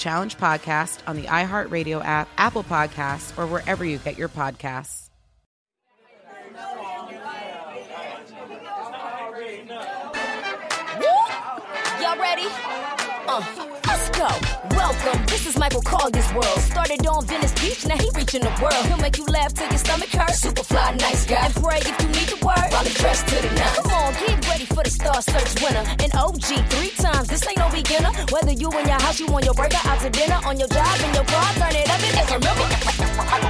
Challenge podcast on the iHeartRadio app, Apple Podcasts, or wherever you get your podcasts. Y'all ready? Uh, Welcome. This is Michael Colyar's world. Started on Venice Beach, now he reaching the world. He'll make you laugh till your stomach hurts. Super fly, nice guy. And pray if you need the word. He dressed to the nines. Come on, get ready for the Star Search winner. An OG three times. This ain't no beginner. Whether you in your house, you on your burger, out to dinner, on your job, in your car, turn it up and remember.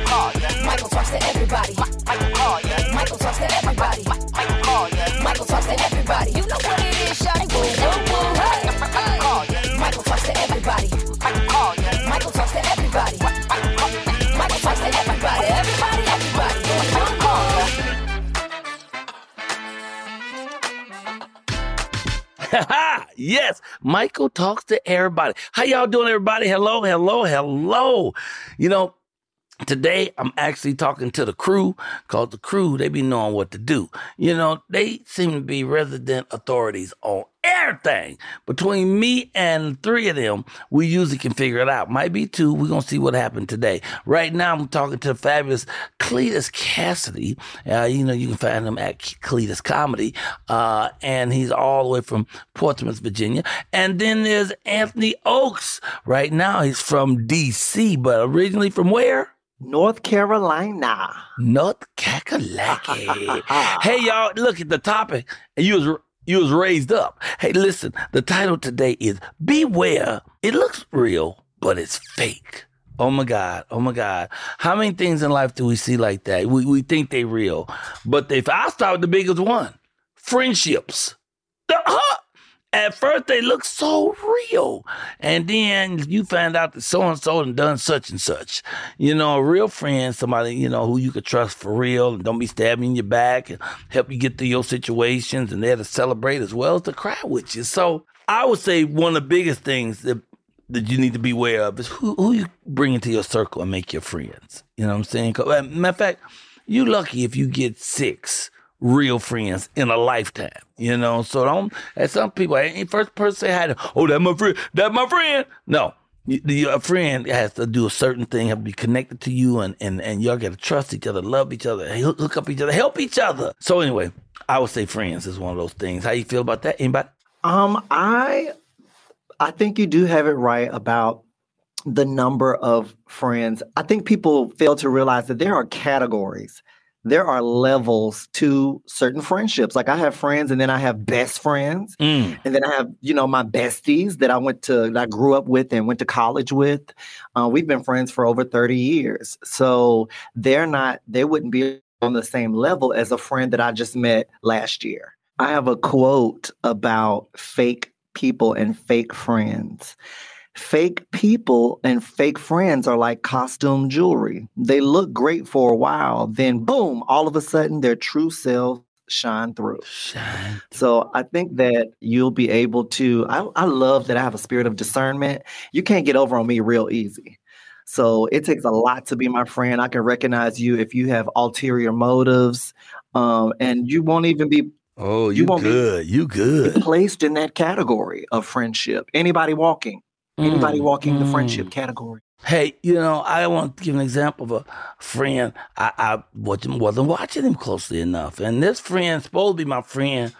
Yes, Michael talks to everybody. How y'all doing, everybody? Hello, hello, hello. You know, Today, I'm actually talking to the crew because the crew, they be knowing what to do. You know, they seem to be resident authorities on everything. Between me and three of them, we usually can figure it out. Might be two. We're going to see what happened today. Right now, I'm talking to the fabulous Cletus Kassady. Uh, you know, you can find him at Cletus Comedy. Uh, and he's all the way from Portsmouth, Virginia. And then there's Anthony Oakes. Right now, he's from D.C., but originally from where? North Carolina. North Kakalaki. hey y'all, look at the topic. You was you was raised up. Hey, listen, the title today is Beware. It looks real, but it's fake. Oh my God. Oh my God. How many things in life do we see like that? We we think they real. But if I start with the biggest one, friendships. The, huh? At first, they look so real. And then you find out that so and so and done such and such. You know, a real friend, somebody, you know, who you could trust for real and don't be stabbing in your back and help you get through your situations and there to celebrate as well as to cry with you. So I would say one of the biggest things that that you need to be aware of is who, who you bring into your circle and make your friends. You know what I'm saying? Uh, matter of fact, you lucky if you get six real friends in a lifetime, you know. So don't, as some people, first person say hi to, oh, that my friend, that my friend. No, your friend has to do a certain thing, have to be connected to you, and and and y'all got to trust each other, love each other, hook up each other, help each other. So anyway, I would say friends is one of those things. How you feel about that? Anybody? Um, I, I think you do have it right about the number of friends. I think people fail to realize that there are categories there are levels to certain friendships. Like I have friends and then I have best friends. Mm. And then I have, you know, my besties that I went to, that I grew up with and went to college with. Uh, we've been friends for over 30 years. So they're not, they wouldn't be on the same level as a friend that I just met last year. I have a quote about fake people and fake friends. Fake people and fake friends are like costume jewelry. They look great for a while, then boom, all of a sudden their true self shine through. Shine. So I think that you'll be able to. I, I love that I have a spirit of discernment. You can't get over on me real easy. So it takes a lot to be my friend. I can recognize you if you have ulterior motives, um, and you won't even be Oh, You you, won't be- good. You good. placed in that category of friendship. Anybody walking, anybody Mm, walking the mm. friendship category. Hey, you know, I want to give an example of a friend. I, I wasn't, wasn't watching him closely enough. And this friend, supposed to be my friend,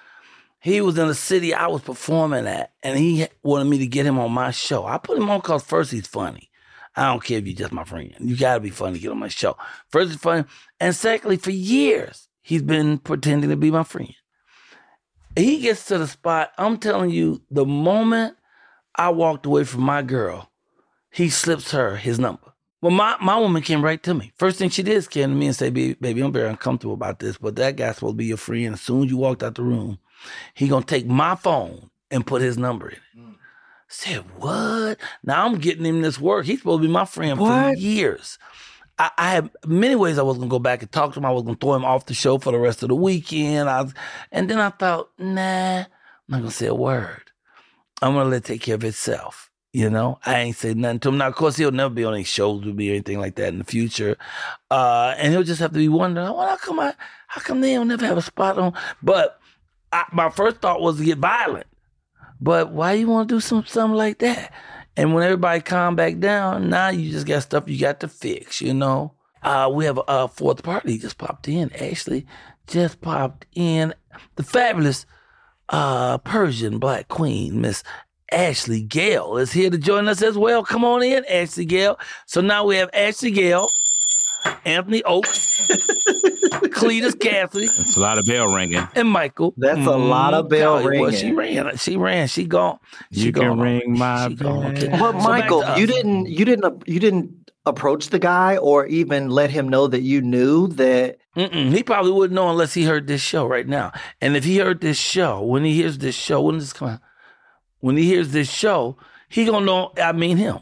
he was in the city I was performing at, and he wanted me to get him on my show. I put him on because first, he's funny. I don't care if you're just my friend. You got to be funny to get on my show. First, he's funny. And secondly, for years, he's been pretending to be my friend. He gets to the spot. I'm telling you, the moment I walked away from my girl, he slips her his number. Well, my, my woman came right to me. First thing she did is came to me and say, baby, baby, I'm very uncomfortable about this, but that guy's supposed to be your friend. As soon as you walked out the room, he gonna take my phone and put his number in it. Mm. Said, what? Now I'm getting him this work. He's supposed to be my friend for years. I, I had many ways I was gonna go back and talk to him. I was gonna throw him off the show for the rest of the weekend. I was, and then I thought, nah, I'm not gonna say a word. I'm gonna let it take care of itself. You know, I ain't say nothing to him. Now, of course, he'll never be on any shows with me or anything like that in the future. Uh, and he'll just have to be wondering, well, how come I, how come they don't never have a spot on? But I, my first thought was to get violent. But why you want to do some something like that? And when everybody calm back down, now you just got stuff you got to fix, you know? Uh, we have a, a fourth party just popped in. Ashley just popped in. The fabulous uh, Persian Black Queen, Miss Ashley Gale, is here to join us as well. Come on in, Ashley Gale. So now we have Ashley Gale, Anthony Oakes, Cletus Kassady, It's a lot of bell ringing. and Michael. That's a lot of bell Well, ringing. she ran. She ran. She gone. She You can ring my She bell. Okay. But So Michael, to you didn't you didn't you didn't approach the guy or even let him know that you knew that Mm-mm. He probably wouldn't know unless he heard this show right now. And if he heard this show, when he hears this show, when does this come out? When he hears this show, he gonna know I mean him.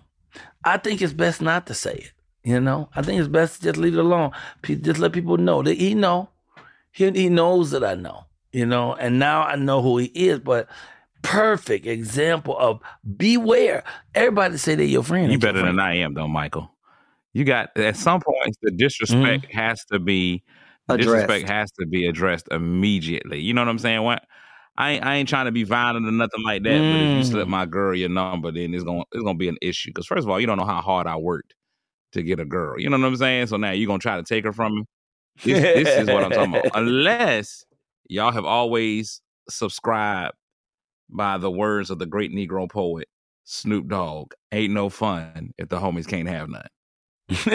I think it's best not to say it. You know, I think it's best to just leave it alone. Just let people know that he know. He he knows that I know. You know, and now I know who he is. But perfect example of beware. Everybody say they're your friend. You ain't your better than. I am, though, Michael. You got at some point the disrespect has to be Addressed. disrespect has to be addressed immediately. You know what I'm saying? What I ain't, I ain't trying to be violent or nothing like that. But if you Mm. slip my girl your number, then it's gonna it's gonna be an issue. Because first of all, you don't know how hard I worked to get a girl. You know what I'm saying? So now you're gonna try to take her from me. This, this is what I'm talking about. Unless y'all have always subscribed by the words of the great Negro poet Snoop Dogg. Ain't no fun if the homies can't have none.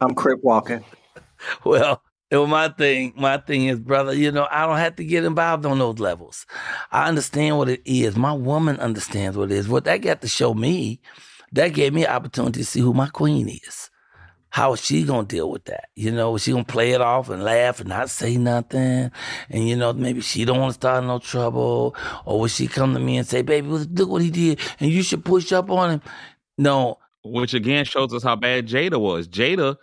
I'm crip walking. Well, well, my thing, my thing is, brother, you know, I don't have to get involved on those levels. I understand what it is. My woman understands what it is. What that got to show me, that gave me an opportunity to see who my queen is. How is she gonna deal with that? You know, is she gonna play it off and laugh and not say nothing? And you know, maybe she don't want to start no trouble, or will she come to me and say, "Baby, look what he did, and you should push up on him"? No, Which again shows us how bad Jada was. Jada,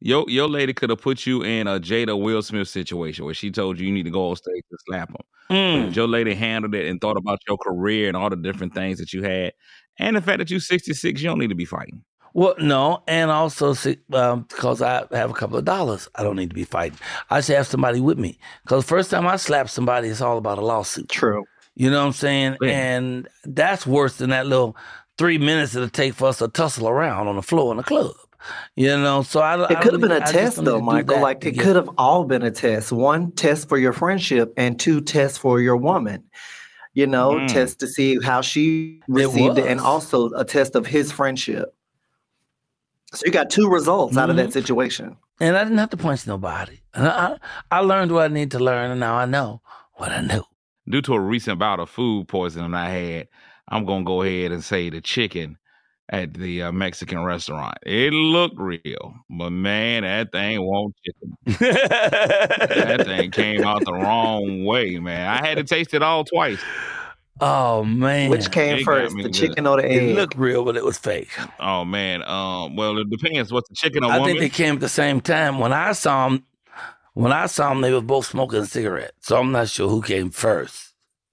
your your lady could have put you in a Jada Will Smith situation where she told you you need to go on stage and slap him. Mm. your lady handled it and thought about your career and all the different things that you had, and the fact that you're 66, you don't need to be fighting. Well, no, and also see, um, because I have a couple of dollars, I don't need to be fighting. I should have somebody with me. Because first time I slap somebody, it's all about a lawsuit. True. You know what I'm saying? Yeah. And that's worse than that little three minutes it'll take for us to tussle around on the floor in the club. You know, so I. It could have been a test though, Michael. Like it could have all been a test. One test for your friendship and two tests for your woman. You know, Mm. test to see how she received it, and also a test of his friendship. So you got two results out of that situation. And I didn't have to punch nobody. And I, I learned what I need to learn, and now I know what I knew. Due to a recent bout of food poisoning I had, I'm gonna go ahead and say the chicken at the uh, Mexican restaurant. It looked real, but man, that thing won't chicken. that thing came out the wrong way, man. I had to taste it all twice. Oh man, Which came It first, the good. chicken or the egg? it looked real, but it was fake. Oh man, um, well it depends. What's the chicken or I woman? think they came at the same time. When I saw them, when I saw them, they were both smoking cigarettes. So I'm not sure who came first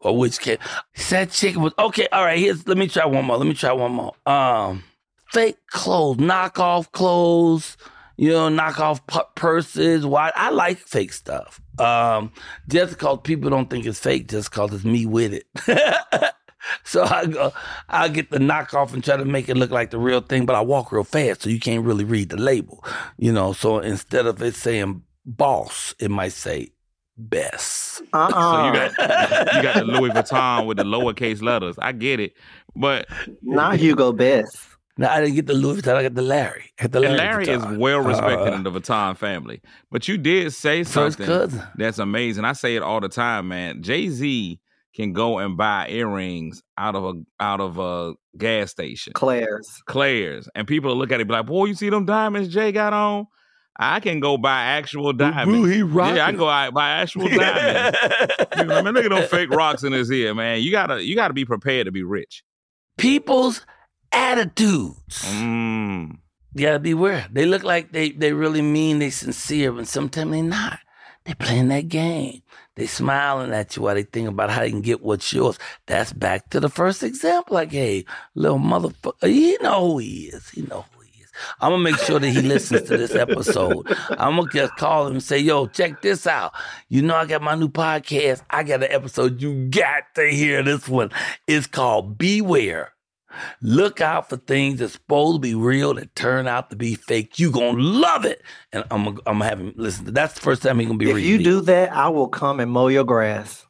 or which. He said chicken was okay. All right, here's let me try one more. Let me try one more. Um, fake clothes, knockoff clothes. You know, knockoff pu- purses. Why? I like fake stuff. Um, just because people don't think it's fake, just because it's me with it. So I go, I get the knockoff and try to make it look like the real thing, but I walk real fast, so you can't really read the label, you know. So instead of it saying boss, it might say best. Uh-uh. So you got you got the Louis Vuitton with the lowercase letters. I get it, but Not Hugo Best. No, I didn't get the Louis Vuitton. I got the Larry. I got the and Larry, Larry is well respected Uh, in the Vuitton family. But you did say something that's amazing. I say it all the time, man. Jay Z can go and buy earrings out of a out of a gas station, Claire's. Claire's, and people look at it and be like, "Boy, you see them diamonds Jay got on." I can go buy actual diamonds. Boo, he rocking. yeah, I can go out buy actual diamonds. You know, man, look at those fake rocks in his ear, man. You gotta you gotta be prepared to be rich. People's attitudes. Mm. You gotta beware. They look like they, they really mean they sincere, but sometimes they not. They playing that game. They smiling at you while they think about how they can get what's yours. That's back to the first example I gave. Little motherfucker. He know who he is. He know who he is. I'm gonna make sure that he listens to this episode. I'm gonna just call him and say, yo, check this out. You know I got my new podcast. I got an episode. You got to hear this one. It's called Beware. Look out for things that's supposed to be real that turn out to be fake. You gonna love it, and I'm gonna, I'm gonna have him listen. to That's the first time he gonna be reading. If reading. you do that, I will come and mow your grass.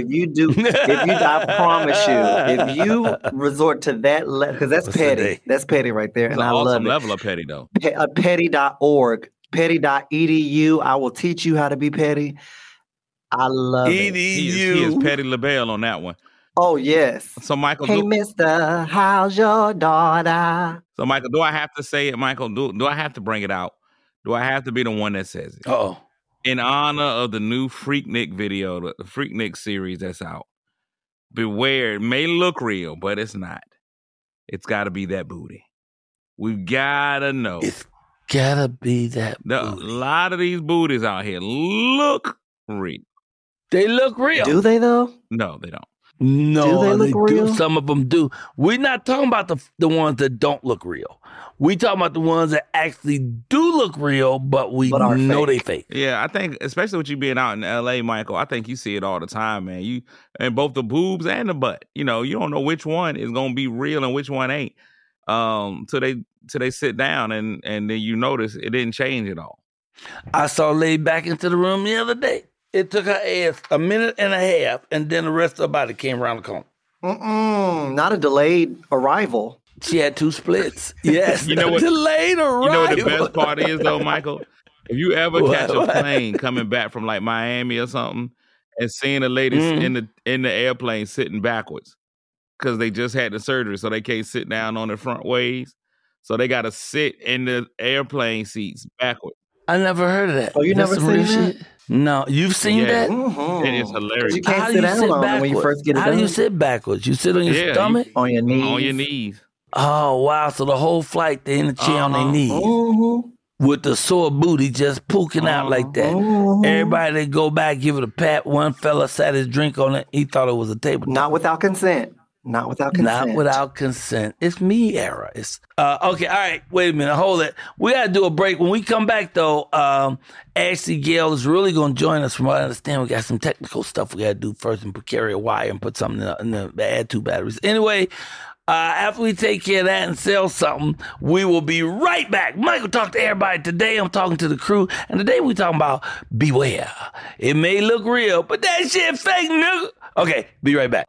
If you do, if you, I promise you, if you resort to that, because that's What's petty. That's petty right there, It's and an I love awesome it. level of petty though. Pe- uh, petty.org, petty.edu. I will teach you how to be petty. I love it. He is, he is Petty LaBelle on that one. Oh yes. So Michael, Hey, do, Mister, how's your daughter? so Michael, do I have to say it, Michael? Do do I have to bring it out? Do I have to be the one that says it? Oh, In honor of the new Freaknik video, the, the Freaknik series that's out. Beware, it may look real, but it's not. It's got to be that booty. We've got to know. it's gotta be that. The- a lot of these booties out here look real. They look real. Do they though? No, they don't. No, Do they look do. real? Some of them do. We're not talking about the the ones that don't look real. We talking about the ones that actually do look real, but we But are know fake. they fake. Yeah, I think especially with you being out in LA, Michael, I think you see it all the time, man. You and both the boobs and the butt. You know, you don't know which one is gonna be real and which one ain't. Um, till they till they sit down and and then you notice it didn't change at all. I saw a lady back into the room the other day. It took her ass a minute and a half, and then the rest of her body came around the corner. Mm-mm, not a delayed arrival. She had two splits. Yes, You know what- Delayed arrival. You know what the best part is though, Michael? If you ever What, catch a what? plane coming back from like Miami or something and seeing a lady Mhm. in the in the airplane sitting backwards because they just had the surgery, so they can't sit down on the front ways. So they gotta sit in the airplane seats backwards. I never heard of that. Oh, you That's never seen that? shit? No, you've seen Yeah. that? Mhm. It is hilarious. You can't How do sit you down sit backwards? when you first get it How do you sit backwards? You sit on your Yeah, you- stomach? on your knees. On your knees. Oh wow! So the whole flight they're in the chair on Uh-huh. their knees Mhm. with the sore booty just poking out like that. Mhm. Everybody that go back give it a pat. One fella sat his drink on it. He thought it was a table. Not without consent. Not without consent. Not without consent. It's me era. It's uh, okay. All right. Wait a minute. Hold it. We gotta do a break. When we come back, though, um, Ashley Gale is really gonna join us. From what I understand, we got some technical stuff we gotta do first and carry a wire and put something in the, in the add two batteries. Anyway. Uh, after we take care of that and sell something, we will be right back. Michael talk to everybody. Today I'm talking to the crew, and today we talking about beware. It may look real, but that shit fake, nigga. Okay, be right back.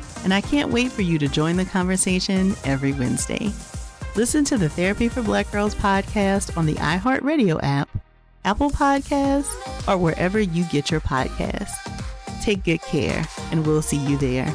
and I can't wait for you to join the conversation every Wednesday. Listen to the Therapy for Black Girls podcast on the iHeartRadio app, Apple Podcasts, or wherever you get your podcasts. Take good care, and we'll see you there.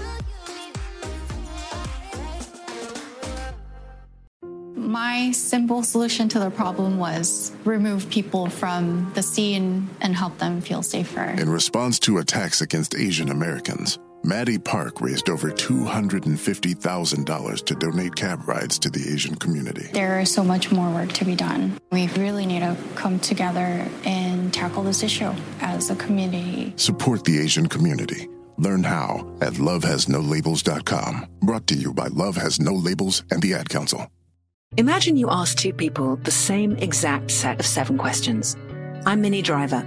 My simple solution to the problem was remove people from the scene and help them feel safer. In response to attacks against Asian Americans, Maddie Park raised over $250,000 to donate cab rides to the Asian community. There is so much more work to be done. We really need to come together and tackle this issue as a community. Support the Asian community. Learn how at lovehasnolabels.com. Brought to you by Love Has No Labels and the Ad Council. Imagine you ask two people the same exact set of seven questions. I'm Minnie Driver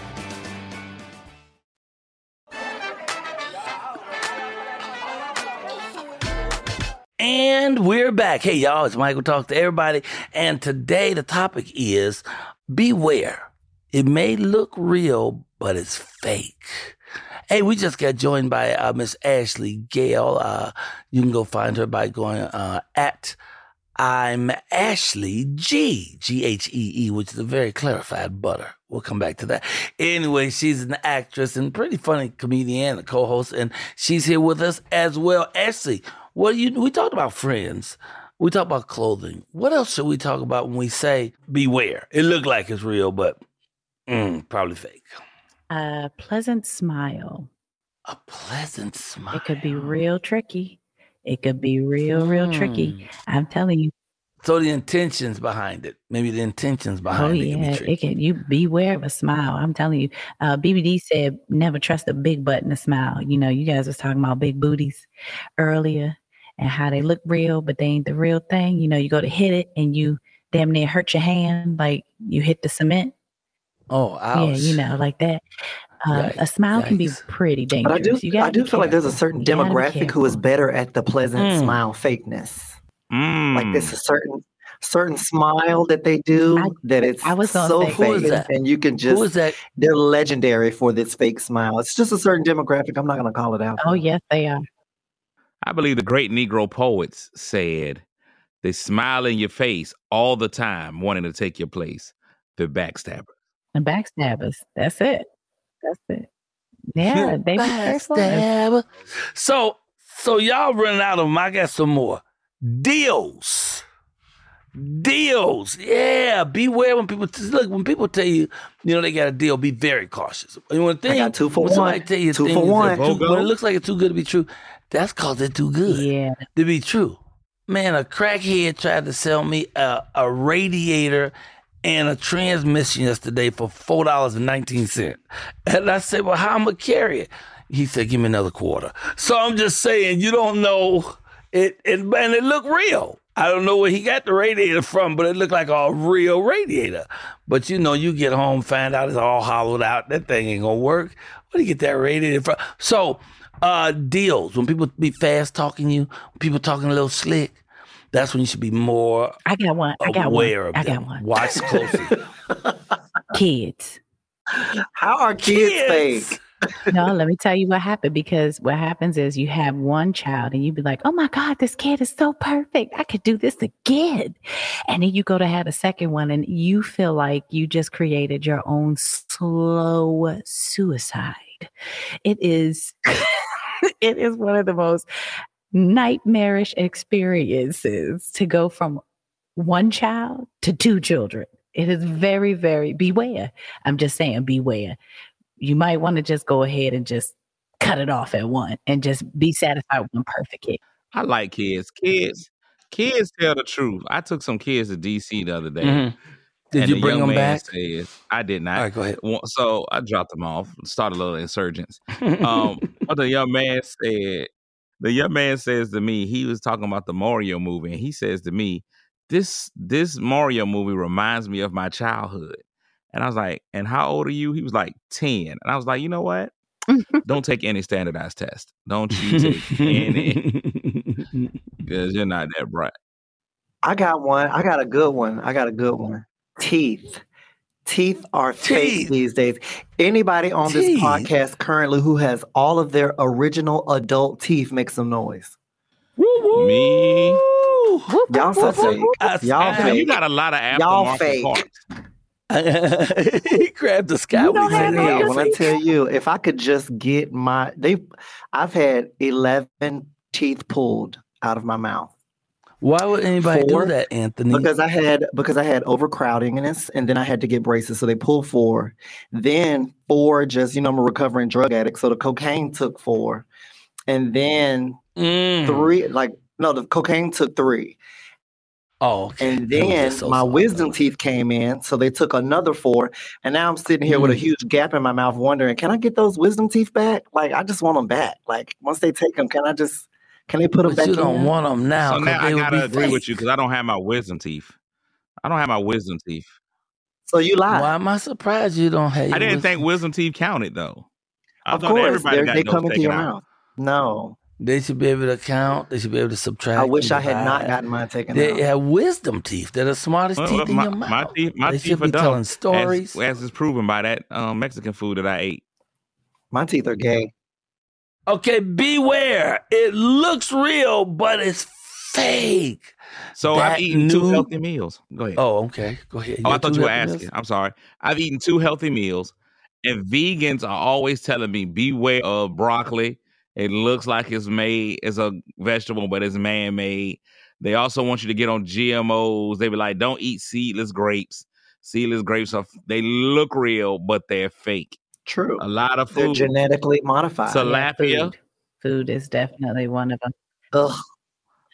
And we're back. Hey, y'all, it's Michael Talk to everybody. And today the topic is beware. It may look real, but it's fake. Hey, we just got joined by uh, Miss Ashley Gale. Uh, you can go find her by going uh, at I'm Ashley G, G H E E, which is a very clarified butter. We'll come back to that. Anyway, she's an actress and pretty funny comedian, a co-host, and she's here with us as well. Ashley, well, you we talked about friends. We talked about clothing. What else should we talk about when we say beware? It looked like it's real, but mm, probably fake. A pleasant smile. A pleasant smile. It could be real tricky. It could be real, real mm. tricky. I'm telling you. So the intentions behind it, maybe the intentions behind oh, it. yeah, it can. You beware of a smile. I'm telling you. Uh, BBD said, "Never trust a big butt in a smile." You know, you guys was talking about big booties earlier and how they look real, but they ain't the real thing. You know, you go to hit it and you damn near hurt your hand like you hit the cement. Oh, ouch. yeah, you know, like that. Uh, a smile can be pretty dangerous. But I do, You gotta I do be feel like there's a certain You demographic who is better at the pleasant Mm. smile fakeness. Mm. Like there's a certain certain smile that they do that it's I was so say- fake, Who is that? and you can just Who is that? they're legendary for this fake smile. It's just a certain demographic. I'm not going to call it out. Oh yes, they are. I believe the great Negro poets said they smile in your face all the time, wanting to take your place. The backstabber. And backstabbers. That's it. That's it. Yeah, they be. Backstabber. So, so y'all running out of them. I got some more deals. Deals, yeah. Beware when people look. When people tell you, you know, they got a deal. Be very cautious. And when thing, got two for when somebody one. tell you Two for one. too- Bogo. when it looks like it's too good to be true, that's cause it's too good. Yeah. to be true. Man, a crackhead tried to sell me a, a radiator and a transmission yesterday for four dollars and nineteen cent. And I said, "Well, how am I gonna carry it?" He said, "Give me another quarter." So I'm just saying, you don't know it, it and it looked real. I don't know where he got the radiator from, but it looked like a real radiator. But you know, you get home, find out it's all hollowed out. That thing ain't gonna work. Where do you get that radiator from? So, uh, deals when people be fast talking you, when people talking a little slick. That's when you should be more I got one. I got aware one. I got one. Watch closely. Kids. How are kids, fake? no, let me tell you what happened because what happens is you have one child and you be like, oh my God, this kid is so perfect. I could do this again. And then you go to have a second one and you feel like you just created your own slow suicide. It is, it is one of the most nightmarish experiences to go from one child to two children. It is very, very beware. I'm just saying, beware you might want to just go ahead and just cut it off at one and just be satisfied with one perfect kid. I like kids. Kids, kids tell the truth. I took some kids to DC the other day. Mhm. Did you the bring them back? Said, I did not. All right, go ahead. So I dropped them off, started a little insurgents. Um, what Oh, the young man said, the young man says to me, he was talking about the Mario movie, and he says to me, "This this Mario movie reminds me of my childhood." And I was like, "And how old are you?" He was like, 10. And I was like, "You know what? Don't take any standardized test. Don't you take any because you're not that bright." I got one. I got a good one. I got a good one. Teeth. Teeth are fake these days. Anybody on this podcast currently who has all of their original adult teeth make some noise. Me. Y'all so fake. whoop. Y'all Yeah, fake. you got a lot of Y'all aftermarket fake. parts. he grabbed the sky. You when don't he have said no that. when I tell you, if I could just get my they I've had eleven teeth pulled out of my mouth. Why would anybody Four? do that, Anthony? Because I had because I had overcrowding in this, and then I had to get braces, so they pulled four. Then four, just you know, I'm a recovering drug addict, so the cocaine took four, and then Mm. three, like no, the cocaine took three, Oh, okay. and then so my wisdom teeth came in, so they took another four, and now I'm sitting here with a Mm. huge gap in my mouth, wondering, can I get those wisdom teeth back? Like I just want them back. Like once they take them, can I just can they put them But back? you in don't there? want them now. So 'cause now I they would gotta be agree with you because I don't have my wisdom teeth. I don't have my wisdom teeth. So you lied. Why am I surprised you don't have? I didn't wisdom- think wisdom teeth counted though. I Of course, everybody they're- got they come into your out. mouth. No, They should be able to count. They should be able to subtract. I wish I had not gotten mine taken out. They out. have wisdom teeth. They're the smartest Well, teeth in my, your mouth. my teeth, my they teeth should are be dumb, telling as- stories. as, is proven by that um, Mexican food that I ate. My teeth are gay. Okay, beware. It looks real, but it's fake. So That I've eaten two healthy meals. Go ahead. Oh, okay. Go ahead. Oh, I thought you were asking. meals? I'm sorry. I've eaten two healthy meals, and vegans are always telling me beware of broccoli. It looks like it's made as a vegetable, but it's man made. They also want you to get on GMOs. They be like, don't eat seedless grapes. Seedless grapes are they look real, but they're fake. True. A lot of food. They're food. genetically modified. tilapia. Food. Food is definitely one of them. Ugh.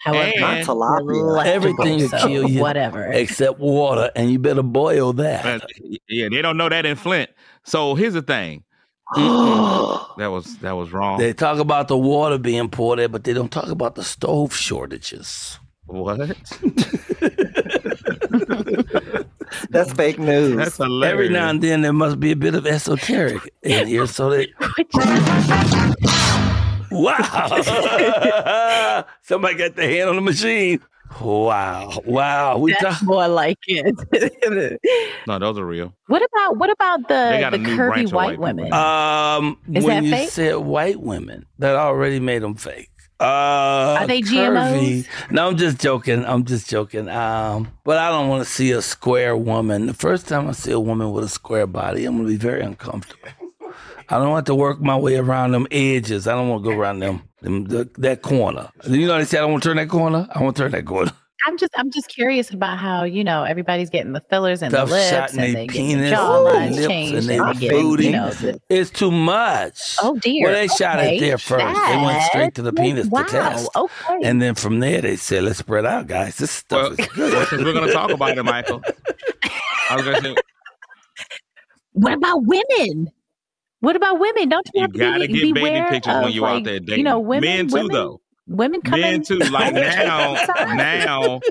However, Not And- tilapia. Everything will so kill you. whatever. Except water, and you better boil that. Uh, yeah, they don't know that in Flint. So here's the thing. that was that was wrong. They talk about the water being poured in, but they don't talk about the stove shortages. what? That's fake news. That's hilarious. Every now and then there must be a bit of esoteric in here, so they. wow! Somebody got their hand on the machine. Wow, wow. We That's talk- more like it. No, those are real. what about what about the the curvy white white people women? Um, Is when that you fake? said white women, that already made them fake. Uh, Are they curvy. GMOs? No, I'm just joking. I'm just joking. Um, but I don't want to see a square woman. The first time I see a woman with a square body, I'm gonna be very uncomfortable. I don't want to work my way around them edges. I don't want to go around them, them the, that corner. You know they say I don't want to turn that corner. I want to turn that corner. I'm just I'm just curious about how you know everybody's getting the fillers and Stuff the lips and their they getting penis, the and jawlines their lips, changed and and they getting, booty. you know the, It's too much. Oh dear. Well, they shot Okay. it there first. They went straight to the penis Wow. to test. Okay. And then from there, they said, let's spread out, guys. This stuff is good. Well, since we're gonna talk about it, Michael, I was gonna say What about women? What about women? Don't you, you have to gotta be, get baby beware pictures when of, you out like, there dating. You know, women, Men too, women, though. Women come Men in too. Like now, now,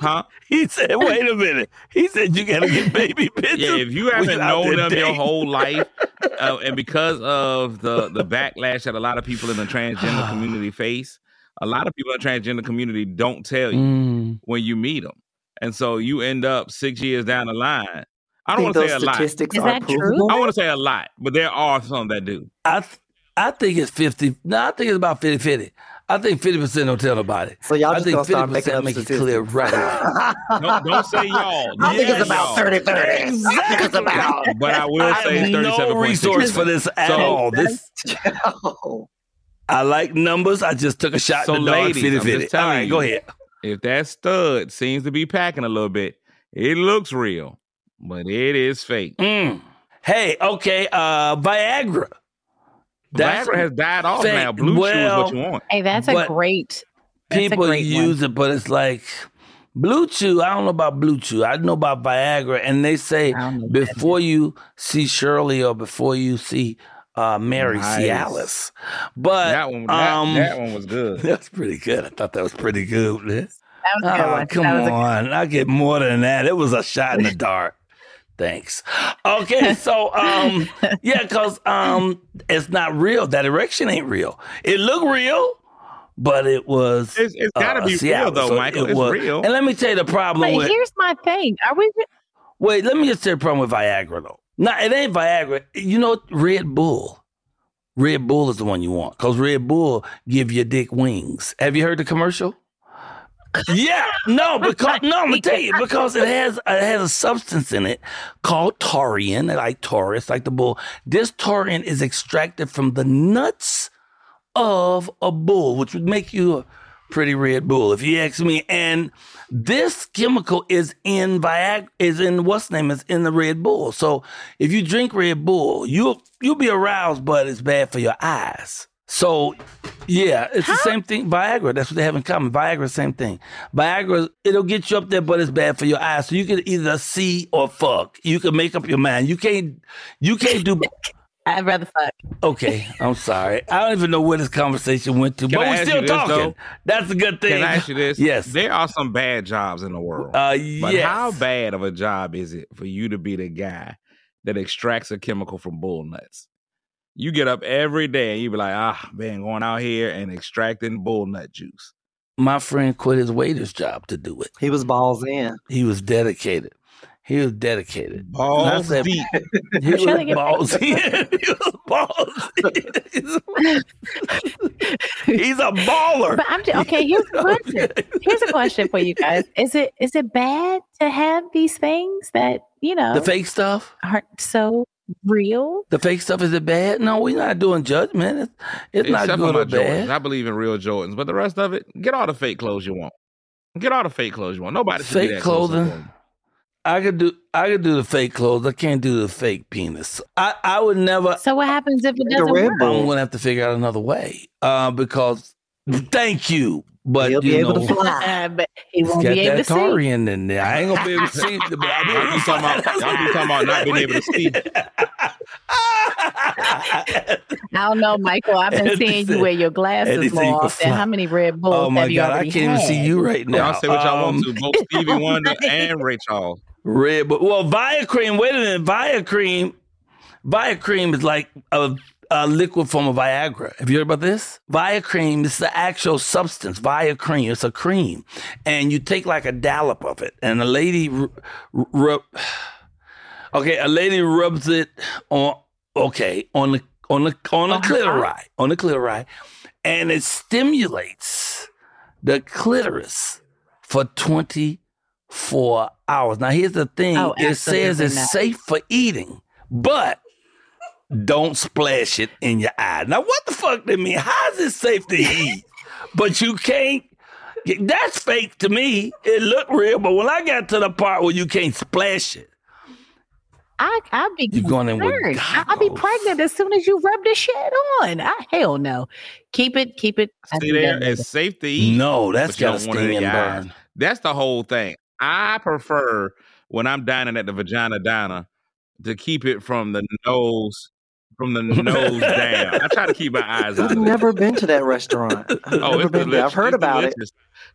huh? He said, wait a minute. He said, you got to get baby pictures. Yeah, if you haven't known there them your whole life, uh, and because of the the backlash that a lot of people in the transgender community face, a lot of people in the transgender community don't tell you Mm. when you meet them, and so you end up six years down the line. I don't want to say a lot. Is are that true? I want to say a lot, but there are some that do. I, th- I think it's 50. No, I think it's about 50 50. I think 50% don't tell nobody. So y'all I just think gonna start making up make it clear right away. Don't, don't say y'all. I think it's about y'all. 30 30. I think it's about. But I will I say have no resource for this at So- all. This I like numbers. I just took a shot So, in the dark. ladies, 50 I'm 50. just telling All right, you, go ahead. If that stud seems to be packing a little bit, it looks real, but it is fake. Mm. Hey, okay, uh, Viagra. Viagra has died off fake. now. Blue Chew is what you want. Hey, that's a But great. That's a People great use one. it, but it's like Blue Chew. I don't know about Blue Chew. I know about Viagra, and they say before you see Shirley or before you see uh, Mary Nice. Cialis. But That one- that- um, that one was good. That's pretty good. I thought that was pretty good. Man. That was a good Oh, one. come That was a good on. I get more than that. It was a shot in the dark. Thanks. Okay, so um yeah, cause um it's not real. That erection ain't real. It looked real, but it was It's- it's gotta be real, though, Michael. it It's was- real. And let me tell you the problem But with here's my thing. Are we? wait, let me just tell you the problem with Viagra though. No, it ain't Viagra. You know Red Bull. Red Bull is the one you want. Cause Red Bull give your dick wings. Have you heard the commercial? Yeah, no, because no, I'm gonna tell you because it has it has a substance in it called taurine, like Taurus, like the bull. This taurine is extracted from the nuts of a bull, which would make you a pretty red bull, if you ask me. And this chemical is in Viagra, is in what's name is in the Red Bull. So if you drink Red Bull, you'll you'll be aroused, but it's bad for your eyes. So yeah, it's the same thing. Viagra, that's what they have in common. Viagra, same thing. Viagra, it'll get you up there, but it's bad for your eyes. So you can either see or fuck. You can make up your mind. You can't. You can't do. I'd rather fuck. Okay, I'm sorry. I don't even know where this conversation went to, Can but I we're still you this, talking. That's a good thing. Can I ask you this? Yes. There are some bad jobs in the world. Uh, But yes. how bad of a job is it for you to be the guy that extracts a chemical from bull nuts? You get up every day and you be like, ah, man, going out here and extracting bull nut juice. My friend quit his waiter's job to do it. He was balls in. He was dedicated. He was dedicated. Balls And I said- deep. He was trying get balls in. He was balls in. He's a baller. But I'm just, okay. Here's a question. Here's a question for you guys. Is it is it bad to have these things that you know The fake stuff? aren't so real? The fake stuff is it bad? No, we're not doing judgment. It's, it's not good or my Jordans. bad. I believe in real Jordans, but the rest of it, get all the fake clothes you want. Get all the fake clothes you want. Nobody should Fake that close clothing. I could do I could do the fake clothes. I can't do the fake penis. I, I would never So what happens if it doesn't work? Bull. I'm gonna have to figure out another way. Uh, because thank you. But He'll you be able know, to fly. Uh, but he it's won't got be able that to see. taurine in there. I ain't gonna be able to see. But I'll be Y'all be talking about, y'all be talking about not being able to see. I don't know, Michael. I've been seeing you wear your glasses Anything more often. How many Red Bulls Oh my have you god, I can't even see you right now. Y'all say what y'all Um, want to. Both Stevie Wonder and Ray Charles. Red, but well, Viacream. Wait a minute, Viacream. Viacream is like a a liquid form of Viagra. Have you heard about this? Viacream This is the actual substance. Viacream, it's a cream, and you take like a dollop of it, and a lady r- rub. Okay, a lady rubs it on. Okay, on the on the on the clitori, on the clitori, and it stimulates the clitoris for twenty four hours. Now, here's the thing: Oh, it says it's safe for eating, but don't splash it in your eye. Now, what the fuck that mean? How is it safe to eat, but you can't? That's fake to me. It looked real, but when I got to the part where you can't splash it, I I'd be You're going in with concerned. I- I'll be pregnant as soon as you rub the shit on. I hell no. Keep it, keep it. I See there, it's later. safe to eat. No, that's but you gotta don't want it in and burn. That's the whole thing. I prefer when I'm dining at the vagina diner to keep it from the nose, from the nose down. I try to keep my eyes out I've of it. never been to that restaurant. I've Oh, never it's been there. I've heard It's about it.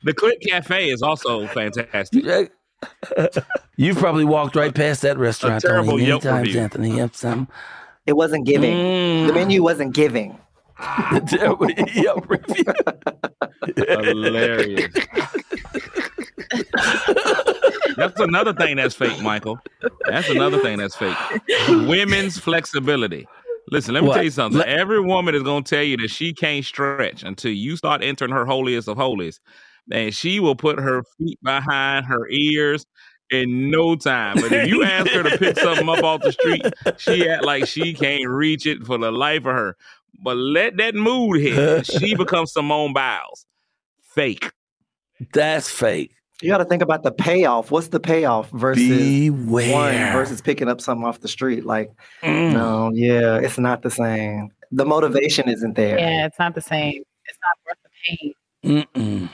The Click Cafe is also fantastic. You've probably walked right past that restaurant terrible Tony, many Yelp times, review. Anthony. Yep, some. It wasn't giving. Mm. The menu wasn't giving. terrible Yelp review. Hilarious. That's another thing that's fake, Michael. That's another thing that's fake. Women's flexibility. Listen, let me What? tell you something. Let- Every woman is going to tell you that she can't stretch until you start entering her holiest of holies. And she will put her feet behind her ears in no time. But if you ask her to pick something up off the street, she act like she can't reach it for the life of her. But let that mood hit. She becomes Simone Biles. Fake. That's fake. You got to think about the payoff. What's the payoff versus Beware. one versus picking up something off the street? Like, Mm. no, yeah, it's not the same. The motivation isn't there. Yeah, it's not the same. It's not worth the pain. Mm-mm.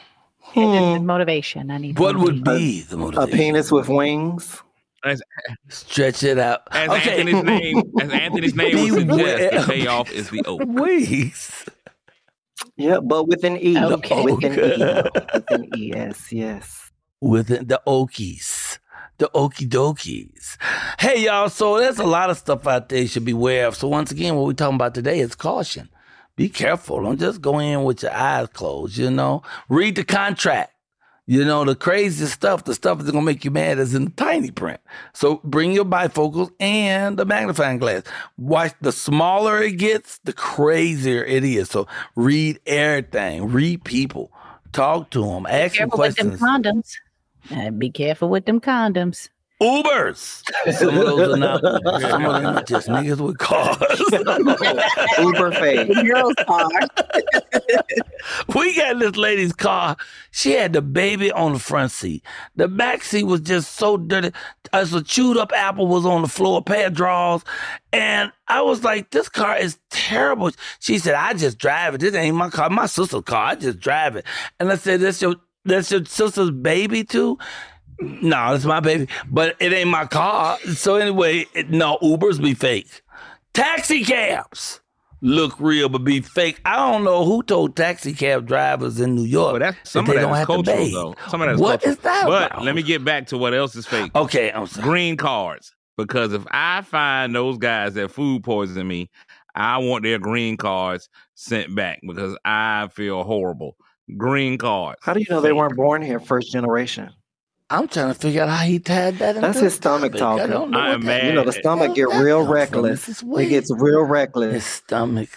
It is the motivation. I need. What would motivation. be the motivation? A penis with wings. As, Stretch it out. as Okay. Anthony's name, as Anthony's name would suggest, the payoff is the oak. Wings. Yeah, but with an E. Okay. With an E. With an E. Yes, yes. With the, Okies. The Okie dokies. Hey, y'all. So there's a lot of stuff out there you should be aware of. So, once again, what we're talking about today is caution. Be careful. Don't just go in with your eyes closed, you know? Read the contract. You know, the crazy stuff, the stuff that's going to make you mad is in the tiny print. So, bring your bifocals and the magnifying glass. Watch the smaller it gets, the crazier it is. So, read everything, read people, talk to them, ask them Careful with them questions. condoms. Uh, be careful with them condoms. Ubers. Some of those are not. Some of them are just niggas with cars. Uber fake. The girls are. we got this lady's car. She had the baby on the front seat. The back seat was just so dirty. As a chewed up apple was on the floor, a pair of drawers. And I was like, this car is terrible. She said, I just drive it. This ain't my car. My sister's car. I just drive it. And I said, "This your that's your sister's baby too? No, it's my baby, but it ain't my car. So anyway, it, no, Ubers be fake. Taxi cabs look real but be fake. I don't know who told taxi cab drivers in New York But that's some that of they don't have to cultural, bathe. though. Some of that is What cultural. is that But about? let me get back to what else is fake. Okay, I'm sorry. Green cards. Because if I find those guys that food poisoning me, I want their green cards sent back because I feel horrible. Green card. How do you know they weren't born here first generation? I'm trying to figure out how he tied that. That's into his stomach the topic. I talking. don't know I'm what You know, the stomach get real reckless. It gets real reckless. His reckless. stomach.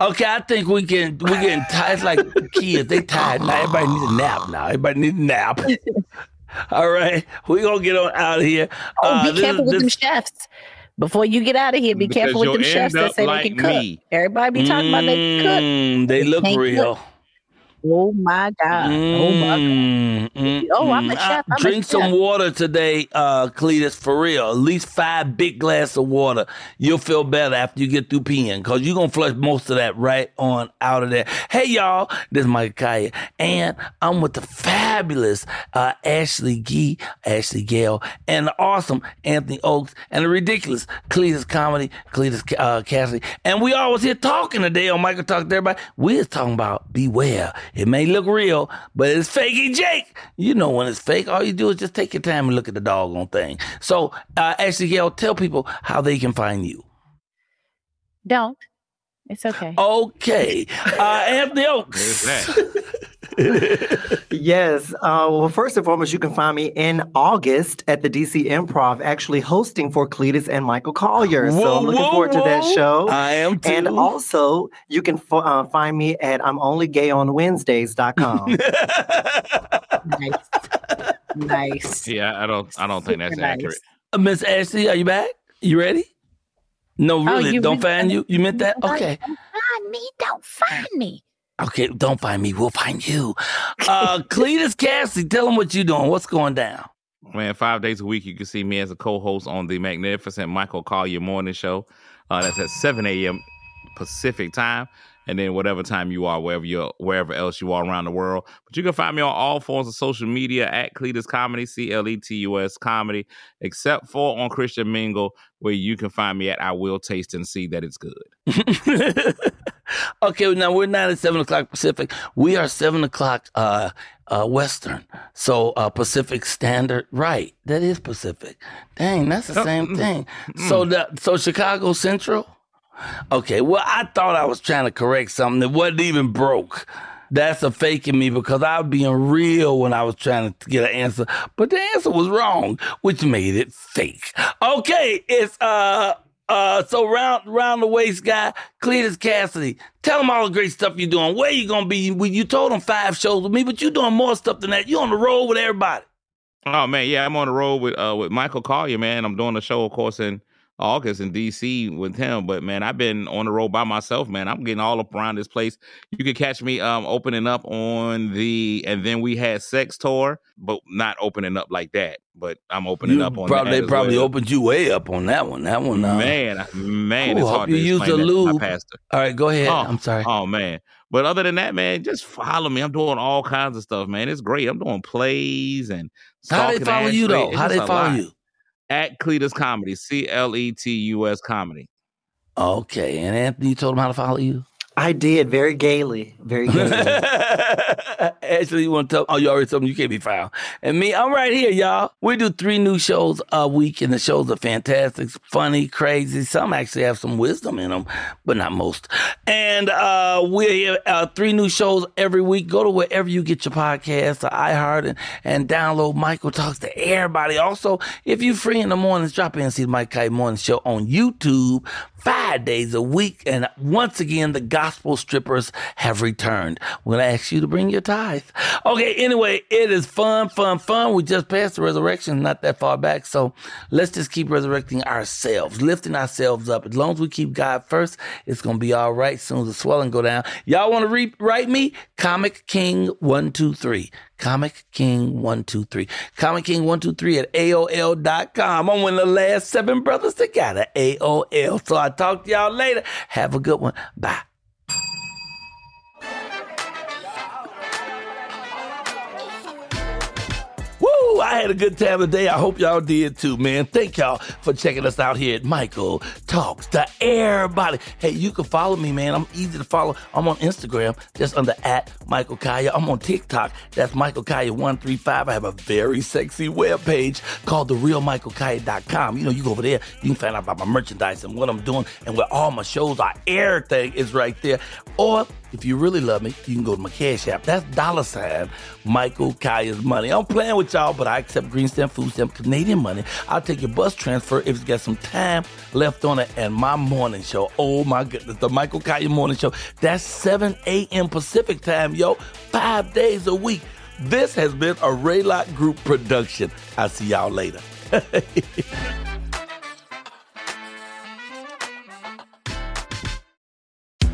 Okay, I think we can we getting tired. It's like kids. They tired now. Everybody needs a nap now. Everybody needs a nap. All right, we gonna get on out of here. Oh, Uh, be this careful is- with them this- chefs. Before you get out of here, be careful with you'll them chefs end that say like they can cook. me. Everybody be talking about they can cook. Mm, They look real. cook. Oh my God. Oh my God. Mm, mm, Oh, I'm a mm. chef. I'm a drink some water today, uh, Cletus, for real. At least five big glass of water. You'll feel better after you get through peeing because you're going to flush most of that right on out of there. Hey, y'all. This is Mike Colyar. And I'm with the fabulous uh, Ashley Ghee, Ashley Gale, and the awesome Anthony Oakes, and the ridiculous Cletus Comedy, Cletus uh, Kassady. And we always here talking today on Michael Talk to Everybody. We're talking about beware. It may look real, but it's fakey Jake. You know when it's fake. All you do is just take your time and look at the doggone thing. So, uh, Ashley Gale, tell people how they can find you. Don't. It's okay. Okay. Uh, Anthony Oakes. yes. Uh, well, first and foremost, you can find me in August at the DC Improv, actually hosting for Cletus and Michael Colyar. so I'm looking whoa, forward to that show. I am too. And also, you can f- uh, find me at I'm Only Gay on Wednesdays.com. nice. Nice. Yeah, I don't. I don't think that's nice. accurate. Uh, Miss Ashley, are you back? You ready? No, Oh, really. you don't really- find you. You meant that? Okay. Find me. Don't find me. Okay. Don't find me. We'll find you. Uh, Cletus Kassady, tell them what you're doing. What's going down? Man, five days a week, you can see me as a co-host on the magnificent Michael Colyar Morning Show. Uh, that's at 7 a.m. Pacific time, and then whatever time you are, wherever you wherever else you are around the world. But you can find me on all forms of social media at Cletus Comedy, C L E T U S Comedy, except for on Christian Mingle, where you can find me at I Will Taste and See That It's Good. Okay, now we're not at seven o'clock Pacific. We are seven o'clock uh, uh, Western. So uh, Pacific Standard, right? That is Pacific. Dang, that's the same thing. So the so Chicago Central. Okay, well I thought I was trying to correct something that wasn't even broke. That's a fake in me because I was being real when I was trying to get an answer, but the answer was wrong, which made it fake. Okay, it's uh uh so round round the waist guy, Cletus Kassady. Tell him all the great stuff you're doing. Where you gonna be? You told him five shows with me, but you're doing more stuff than that. You on the road with everybody. Oh man, yeah, I'm on the road with uh with Michael Colyar, man. I'm doing a show, of course, in August in DC with him. But man, I've been on the road by myself, man. I'm getting all up around this place. You can catch me um opening up on the and then we had sex tour, but not opening up like that. But I'm opening You up on probably that they probably well. opened you way up on that one. That one, uh, man, man, Cool. it's hard you to use the that to my lube. pastor. All right, go ahead. Oh, I'm sorry. Oh man. But other than that, man, just follow me. I'm doing all kinds of stuff, man. It's great. I'm doing plays and How they follow you though? How they follow you? At Cletus Comedy, C L E T U S Comedy. Okay, and Anthony, you told him how to follow you. I did very gaily, very gaily. Actually, you want to tell? Oh, you already told me you can't be found. And me, I'm right here, y'all. We do three new shows a week, and the shows are fantastic, funny, crazy. Some actually have some wisdom in them, but not most. And uh, we're here, uh, three new shows every week. Go to wherever you get your podcast, to iHeart, and, and download Michael Talks to everybody. Also, if you're free in the mornings, drop in and see the Mike Kite Morning Show on YouTube five days a week. And once again, the gospel strippers have returned. We're going to ask you to bring your tithe. Okay, anyway, it is fun, fun, fun. We just passed the resurrection not that far back. So let's just keep resurrecting ourselves, lifting ourselves up. As long as we keep God first, it's going to be all right. As soon as the swelling go down. Y'all want to re- write me? Comic King 123. Comic King 123. Comic King 123 at AOL.com. I'm one of the last seven brothers that got an AOL. So I talk to y'all later. Have a good one. Bye. I had a good time today. I hope y'all did too, man. Thank y'all for checking us out here at Michael Talks to Everybody. Hey, you can follow me, man. I'm easy to follow. I'm on Instagram, just under at Michael Colyar. I'm on TikTok. That's Michael Colyar135. I have a very sexy webpage called therealmichaelcolyar.com. You know, you go over there, you can find out about my merchandise and what I'm doing and where all my shows are. Everything is right there. Or if you really love me, you can go to my Cash App. That's dollar sign Michael Colyar's money. I'm playing with y'all, but I accept green stamp, food stamp, Canadian money. I'll take your bus transfer if it's got some time left on it. And my morning show, oh my goodness, the Michael Kaya morning show. That's 7 a.m. Pacific time, yo. Five days a week. This has been a Raylock Group production. I'll see y'all later.